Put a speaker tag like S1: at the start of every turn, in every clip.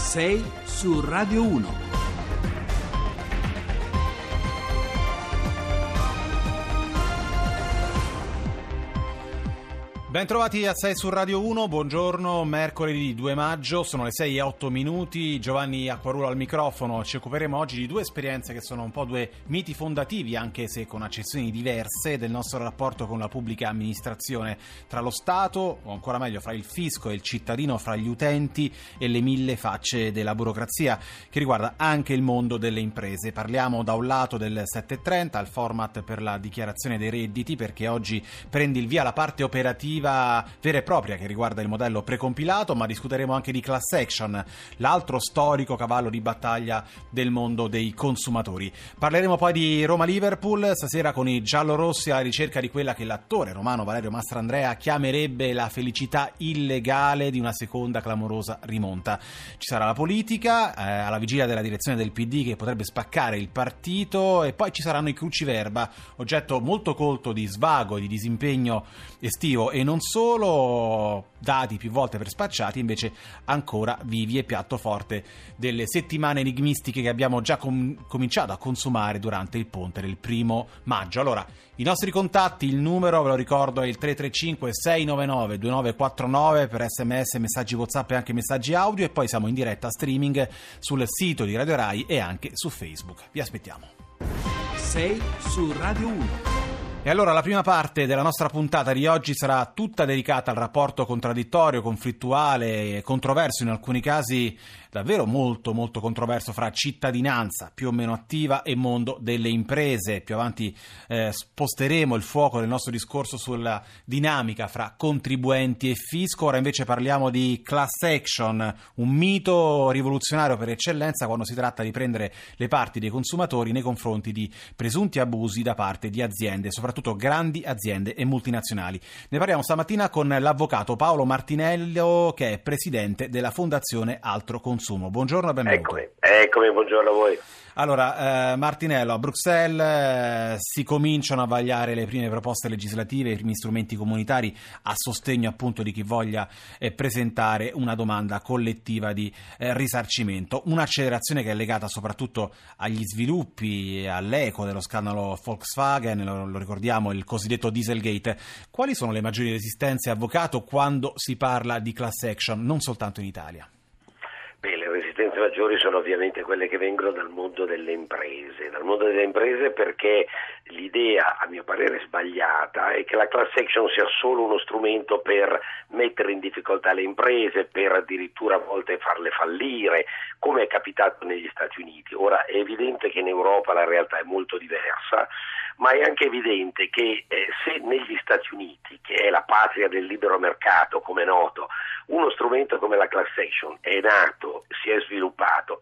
S1: 6 su Radio 1.
S2: Bentrovati a 6 su Radio 1, buongiorno, mercoledì 2 maggio, sono le 6 e 8 minuti, Giovanni Acquarulo al microfono, ci occuperemo oggi di due esperienze che sono un po' due miti fondativi, anche se con accezioni diverse, del nostro rapporto con la pubblica amministrazione, tra lo Stato, o ancora meglio fra il fisco e il cittadino, fra gli utenti e le mille facce della burocrazia, che riguarda anche il mondo delle imprese. Parliamo da un lato del 730, il format per la dichiarazione dei redditi, perché oggi prende il via la parte operativa vera e propria che riguarda il modello precompilato, ma discuteremo anche di class action, l'altro storico cavallo di battaglia del mondo dei consumatori. Parleremo poi di Roma-Liverpool, stasera con i giallorossi alla ricerca di quella che l'attore romano Valerio Mastrandrea chiamerebbe la felicità illegale di una seconda clamorosa rimonta. Ci sarà la politica, eh, alla vigilia della direzione del PD che potrebbe spaccare il partito e poi ci saranno i cruciverba, oggetto molto colto di svago e di disimpegno estivo e non non solo dati più volte per spacciati, invece ancora vivi e piatto forte delle settimane enigmistiche che abbiamo già com- cominciato a consumare durante il ponte del primo maggio. Allora, i nostri contatti, il numero, ve lo ricordo, è il 335 699 2949 per sms, messaggi WhatsApp e anche messaggi audio e poi siamo in diretta streaming sul sito di Radio Rai e anche su Facebook. Vi aspettiamo.
S1: 6 su Radio 1.
S2: E allora la prima parte della nostra puntata di oggi sarà tutta dedicata al rapporto contraddittorio, conflittuale e controverso in alcuni casi davvero molto molto controverso fra cittadinanza più o meno attiva e mondo delle imprese. Più avanti eh, sposteremo il fuoco del nostro discorso sulla dinamica fra contribuenti e fisco. Ora invece parliamo di class action, un mito rivoluzionario per eccellenza quando si tratta di prendere le parti dei consumatori nei confronti di presunti abusi da parte di aziende, soprattutto grandi aziende e multinazionali. Ne parliamo stamattina con l'avvocato Paolo Martinello che è presidente della Fondazione Altro Consumo consumo. Buongiorno e benvenuto.
S3: Eccomi, eccomi, buongiorno a voi.
S2: Allora, eh, Martinello, a Bruxelles eh, si cominciano a vagliare le prime proposte legislative, i primi strumenti comunitari a sostegno appunto di chi voglia eh, presentare una domanda collettiva di eh, risarcimento. Un'accelerazione che è legata soprattutto agli sviluppi, all'eco dello scandalo Volkswagen, lo, lo ricordiamo, il cosiddetto Dieselgate. Quali sono le maggiori resistenze, avvocato, quando si parla di class action, non soltanto in Italia?
S3: resistenze maggiori sono ovviamente quelle che vengono dal mondo delle imprese, dal mondo delle imprese perché l'idea, a mio parere sbagliata, è che la class action sia solo uno strumento per mettere in difficoltà le imprese, per addirittura a volte farle fallire, come è capitato negli Stati Uniti. Ora è evidente che in Europa la realtà è molto diversa, ma è anche evidente che eh, se negli Stati Uniti, che è la patria del libero mercato, come è noto, uno strumento come la class action è nato, si è sviluppato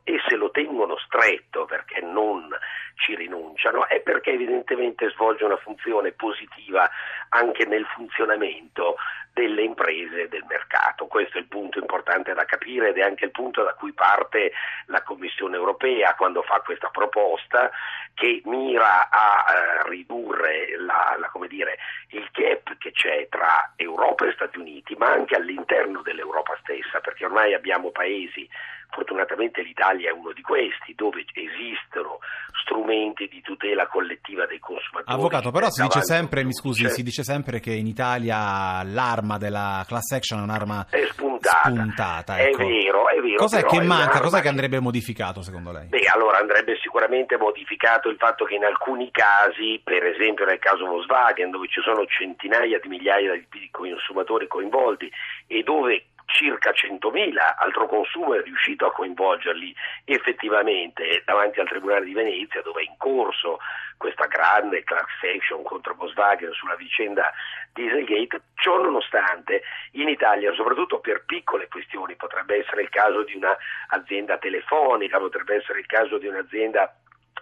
S3: e se lo tengono stretto perché non ci rinunciano, è perché evidentemente svolge una funzione positiva anche nel funzionamento delle imprese e del mercato. Questo è il punto importante da capire ed è anche il punto da cui parte la Commissione europea quando fa questa proposta che mira a eh, ridurre la, la, dire, il gap che c'è tra Europa e Stati Uniti, ma anche all'interno dell'Europa stessa, perché ormai abbiamo paesi Fortunatamente l'Italia è uno di questi, dove esistono strumenti di tutela collettiva dei consumatori.
S2: Avvocato, però si dice sempre, mi scusi, si dice sempre che in Italia l'arma della class action è un'arma
S3: è spuntata.
S2: spuntata
S3: ecco. È vero, è vero.
S2: Cos'è che manca? Cos'è che andrebbe modificato secondo lei?
S3: Beh, allora andrebbe sicuramente modificato il fatto che in alcuni casi, per esempio nel caso Volkswagen, dove ci sono centinaia di migliaia di consumatori coinvolti e dove circa 100.000, altro consumo è riuscito a coinvolgerli effettivamente davanti al Tribunale di Venezia dove è in corso questa grande class action contro Volkswagen sulla vicenda Dieselgate, ciò nonostante in Italia, soprattutto per piccole questioni, potrebbe essere il caso di un'azienda telefonica, potrebbe essere il caso di un'azienda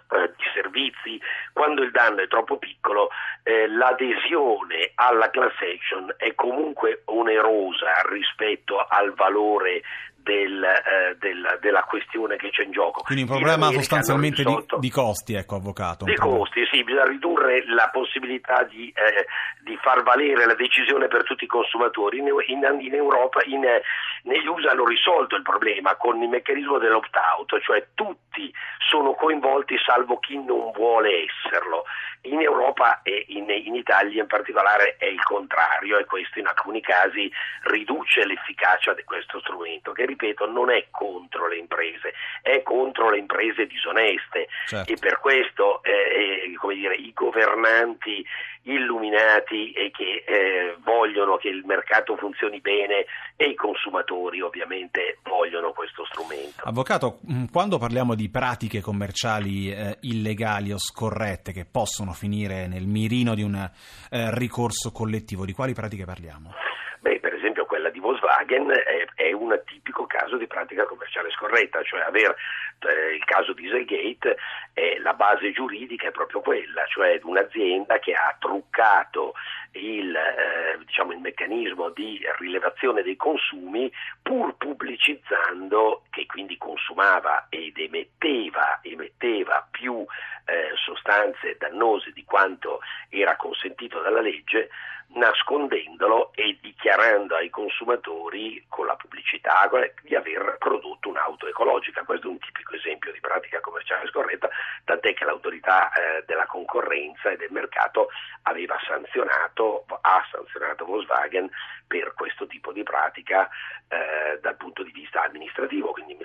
S3: eh, di servizi, quando il danno è troppo piccolo, eh, l'adesione alla class action è comunque onerosa rispetto al valore del, eh, del, della questione che c'è in gioco.
S2: Quindi un problema sostanzialmente di, di, costi, ecco, avvocato.
S3: Di costi, sì, bisogna ridurre la possibilità di, eh, di, far valere la decisione per tutti i consumatori. In, in, in Europa, in, Negli USA hanno risolto il problema con il meccanismo dell'opt-out, cioè tutti sono coinvolti salvo chi non vuole esserlo. In Europa e in, in Italia in particolare è il contrario e questo in alcuni casi riduce l'efficacia di questo strumento che ripeto non è contro le imprese, è contro le imprese disoneste certo. e per questo eh, eh, dire, i governanti illuminati e che eh, vogliono che il mercato funzioni bene e i consumatori ovviamente vogliono questo strumento.
S2: Avvocato, mm, quando parliamo di pratiche commerciali eh, illegali o scorrette che possono finire nel mirino di un eh, ricorso collettivo, di quali pratiche parliamo?
S3: Beh, per quella di Volkswagen è, è un tipico caso di pratica commerciale scorretta, cioè aver eh, il caso Dieselgate, eh, la base giuridica è proprio quella, cioè un'azienda che ha truccato il, eh, diciamo, il meccanismo di rilevazione dei consumi pur pubblicizzando che quindi consumava ed emetteva, emetteva più eh, sostanze dannose di quanto era consentito dalla legge nascondendolo e dichiarando ai consumatori con la pubblicità di aver prodotto ecologica. Questo è un tipico esempio di pratica commerciale scorretta, tant'è che l'autorità eh, della concorrenza e del mercato aveva sanzionato, ha sanzionato Volkswagen per questo tipo di pratica eh, dal punto di vista amministrativo, quindi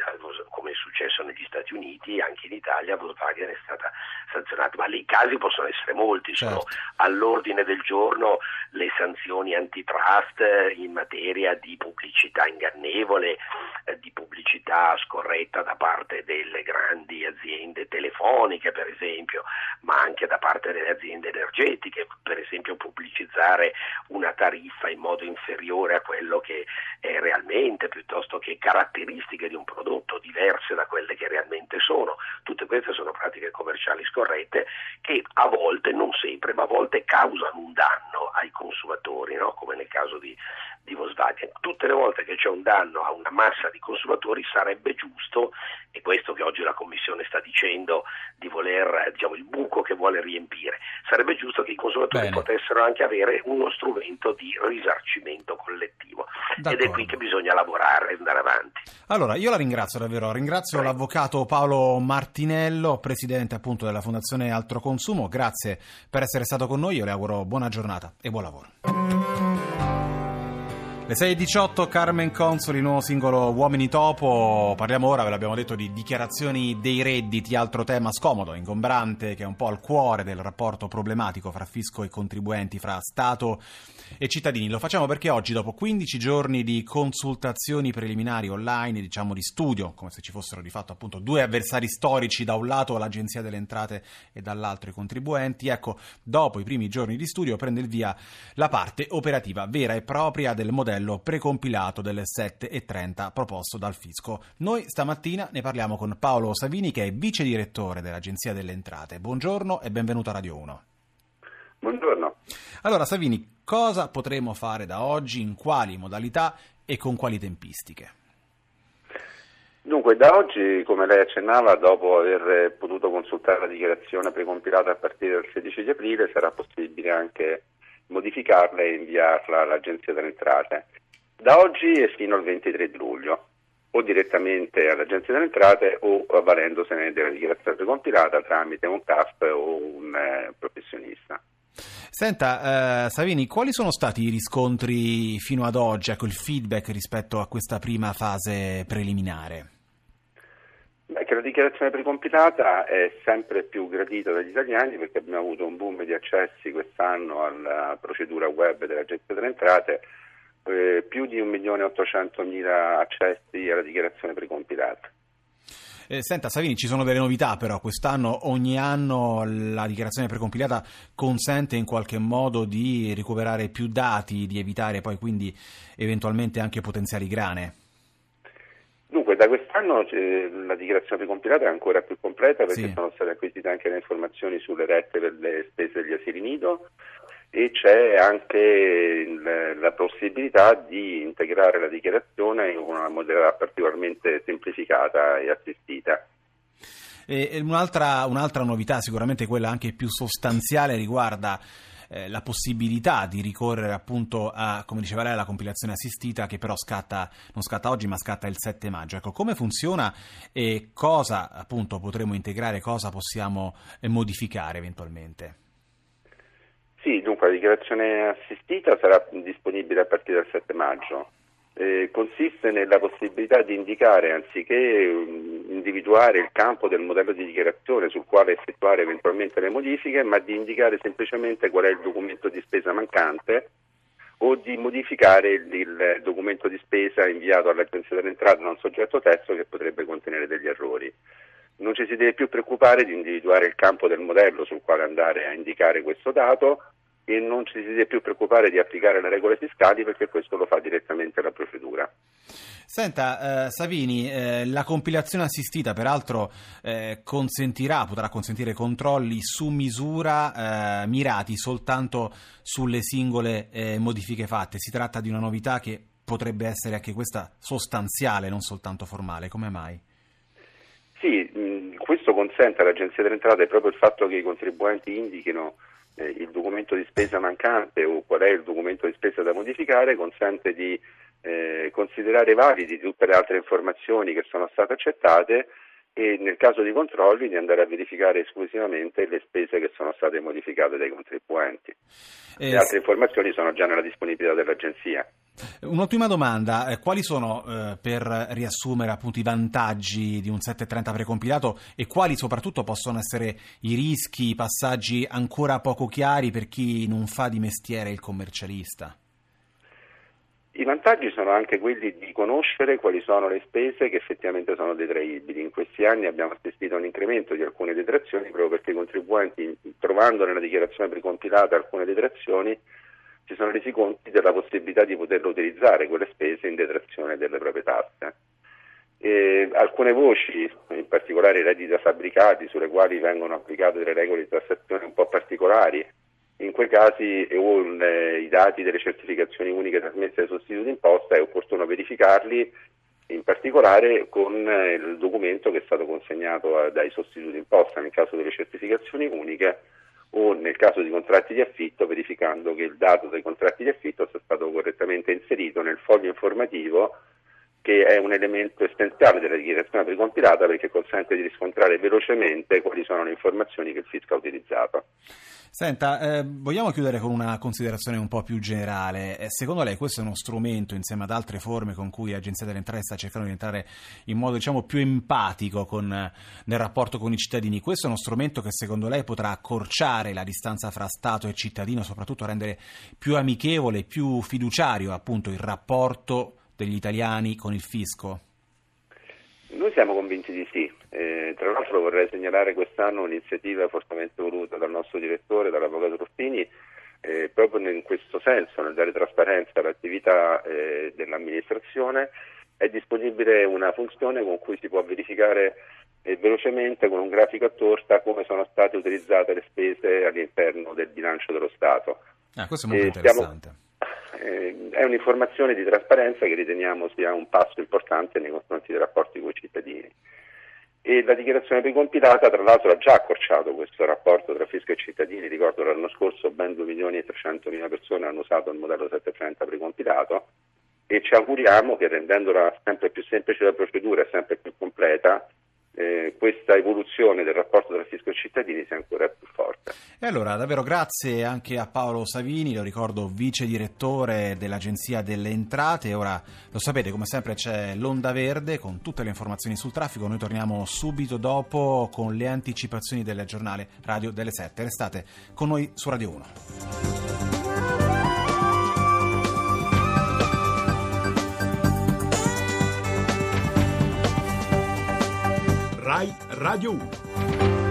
S3: come è successo negli Stati Uniti, anche in Italia Volkswagen è stata sanzionata, ma i casi possono essere molti, certo. sono all'ordine del giorno le sanzioni antitrust in materia di pubblicità ingannevole, eh, di pubblicità scorretta da parte delle grandi aziende telefoniche per esempio, ma anche da parte delle aziende energetiche, per esempio pubblicizzare una tariffa in modo inferiore a quello che è realmente, piuttosto che caratteristiche di un prodotto diverse da quelle che realmente sono. Tutte queste sono pratiche commerciali scorrette che a volte, non sempre, ma a volte causano un danno ai consumatori, no? come nel caso di, di Volkswagen. Tutte le volte che c'è un danno a una massa di consumatori sarebbe giusto, e questo che oggi la Commissione sta dicendo di voler, diciamo, il buco che vuole riempire, sarebbe giusto che i consumatori Bene. potessero anche avere uno strumento di risarcimento collettivo. D'accordo. Ed è qui che bisogna lavorare e andare avanti.
S2: Allora, io la ringrazio davvero, ringrazio Prego. l'avvocato Paolo Martinello, presidente appunto della Fondazione Altro Consumo, grazie per essere stato con noi, io le auguro buona giornata e buon lavoro. Le 6.18 Carmen Consoli, nuovo singolo Uomini Topo. Parliamo ora, ve l'abbiamo detto, di dichiarazioni dei redditi, altro tema scomodo, ingombrante, che è un po' al cuore del rapporto problematico fra fisco e contribuenti, fra Stato e cittadini. Lo facciamo perché oggi, dopo 15 giorni di consultazioni preliminari online, diciamo di studio, come se ci fossero di fatto appunto due avversari storici, da un lato l'Agenzia delle Entrate e dall'altro i contribuenti, ecco, dopo i primi giorni di studio prende il via la parte operativa vera e propria del modello modello precompilato delle 7.30 proposto dal fisco. Noi stamattina ne parliamo con Paolo Savini che è vice direttore dell'Agenzia delle Entrate. Buongiorno e benvenuto a Radio 1.
S4: Buongiorno.
S2: Allora Savini, cosa potremo fare da oggi, in quali modalità e con quali tempistiche?
S4: Dunque, da oggi, come lei accennava, dopo aver potuto consultare la dichiarazione precompilata a partire dal 16 di aprile, sarà possibile anche modificarla e inviarla all'Agenzia delle Entrate. Da oggi e fino al 23 di luglio, o direttamente all'Agenzia delle Entrate o avvalendosene della dichiarazione precompilata tramite un CAF o un eh, professionista.
S2: Senta, eh, Savini, quali sono stati i riscontri fino ad oggi, ecco il feedback rispetto a questa prima fase preliminare?
S4: Che la dichiarazione precompilata è sempre più gradita dagli italiani perché abbiamo avuto un boom di accessi quest'anno alla procedura web dell'Agenzia delle Entrate, eh, più di 1.800.000 accessi alla dichiarazione precompilata.
S2: Eh, senta Savini, ci sono delle novità però, quest'anno ogni anno la dichiarazione precompilata consente in qualche modo di recuperare più dati, di evitare poi quindi eventualmente anche potenziali grane.
S4: Dunque, da quest'anno eh, la dichiarazione precompilata è ancora più completa perché sì. sono state acquisite anche le informazioni sulle rette per le spese degli asili nido e c'è anche il, la possibilità di integrare la dichiarazione in una modalità particolarmente semplificata e assistita.
S2: E un'altra, un'altra novità, sicuramente quella anche più sostanziale, riguarda eh, la possibilità di ricorrere appunto a, come diceva lei, alla compilazione assistita che però scatta, non scatta oggi ma scatta il 7 maggio. Ecco, come funziona e cosa appunto potremo integrare, cosa possiamo eh, modificare eventualmente?
S4: Sì, dunque la dichiarazione assistita sarà disponibile a partire dal 7 maggio. Eh, consiste nella possibilità di indicare, anziché individuare il campo del modello di dichiarazione sul quale effettuare eventualmente le modifiche, ma di indicare semplicemente qual è il documento di spesa mancante o di modificare il, documento di spesa inviato all'Agenzia delle Entrate da un soggetto terzo che potrebbe contenere degli errori. Non ci si deve più preoccupare di individuare il campo del modello sul quale andare a indicare questo dato e non ci si deve più preoccupare di applicare le regole fiscali perché questo lo fa direttamente la procedura.
S2: Senta, eh, Savini, eh, la compilazione assistita peraltro eh, consentirà, potrà consentire controlli su misura eh, mirati soltanto sulle singole eh, modifiche fatte. Si tratta di una novità che potrebbe essere anche questa sostanziale, non soltanto formale. Come mai?
S4: Sì, mh, questo consente all'Agenzia delle Entrate proprio il fatto che i contribuenti indichino il documento di spesa mancante o qual è il documento di spesa da modificare, consente di eh, considerare validi tutte le altre informazioni che sono state accettate e nel caso di controlli di andare a verificare esclusivamente le spese che sono state modificate dai contribuenti. Eh, le altre informazioni sono già nella disponibilità dell'Agenzia.
S2: Un'ultima domanda, eh, quali sono eh, per riassumere appunto i vantaggi di un 730 precompilato e quali soprattutto possono essere i rischi, i passaggi ancora poco chiari per chi non fa di mestiere il commercialista?
S4: I vantaggi sono anche quelli di conoscere quali sono le spese che effettivamente sono detraibili. In questi anni abbiamo assistito a un incremento di alcune detrazioni proprio perché i contribuenti, trovando nella dichiarazione precompilata alcune detrazioni, si sono resi conto della possibilità di poter utilizzare quelle spese in detrazione delle proprie tasse. E alcune voci, in particolare i redditi da fabbricati, sulle quali vengono applicate delle regole di tassazione un po' particolari, in quei casi o eh, i dati delle certificazioni uniche trasmesse ai sostituti d'imposta è opportuno verificarli in particolare con eh, il documento che è stato consegnato dai sostituti d'imposta nel caso delle certificazioni uniche o nel caso di contratti di affitto verificando che il dato dei contratti di affitto sia stato correttamente inserito nel foglio informativo che è un elemento essenziale della dichiarazione precompilata perché consente di riscontrare velocemente quali sono le informazioni che il fisco ha utilizzato.
S2: Senta, eh, vogliamo chiudere con una considerazione un po' più generale. Eh, secondo lei questo è uno strumento, insieme ad altre forme con cui l'Agenzia delle Entrate sta cercando di entrare in modo diciamo, più empatico con, nel rapporto con i cittadini? Questo è uno strumento che secondo lei potrà accorciare la distanza fra Stato e cittadino, soprattutto rendere più amichevole, più fiduciario appunto il rapporto degli italiani con il fisco?
S4: Noi siamo convinti di sì. Eh, tra l'altro vorrei segnalare quest'anno un'iniziativa fortemente voluta dal nostro direttore, dall'Avvocato Ruffini, eh, proprio in questo senso, nel dare trasparenza all'attività eh, dell'amministrazione. È disponibile una funzione con cui si può verificare eh, velocemente con un grafico a torta come sono state utilizzate le spese all'interno del bilancio dello Stato.
S2: Ah, questo è molto interessante.
S4: Stiamo eh, è un'informazione di trasparenza che riteniamo sia un passo importante nei confronti dei rapporti con i cittadini. E la dichiarazione precompilata, tra l'altro, ha già accorciato questo rapporto tra fisco e cittadini. Ricordo l'anno scorso ben 2 milioni e 300 mila persone hanno usato il modello 730 precompilato e ci auguriamo che rendendola sempre più semplice la procedura e sempre più completa, eh, questa evoluzione del rapporto tra fisco e cittadini sia ancora più forte.
S2: E allora davvero grazie anche a Paolo Savini, lo ricordo vice direttore dell'Agenzia delle Entrate. Ora lo sapete, come sempre c'è l'Onda Verde con tutte le informazioni sul traffico. Noi torniamo subito dopo con le anticipazioni del giornale Radio delle 7. Restate con noi su Radio 1.
S1: Radio 1.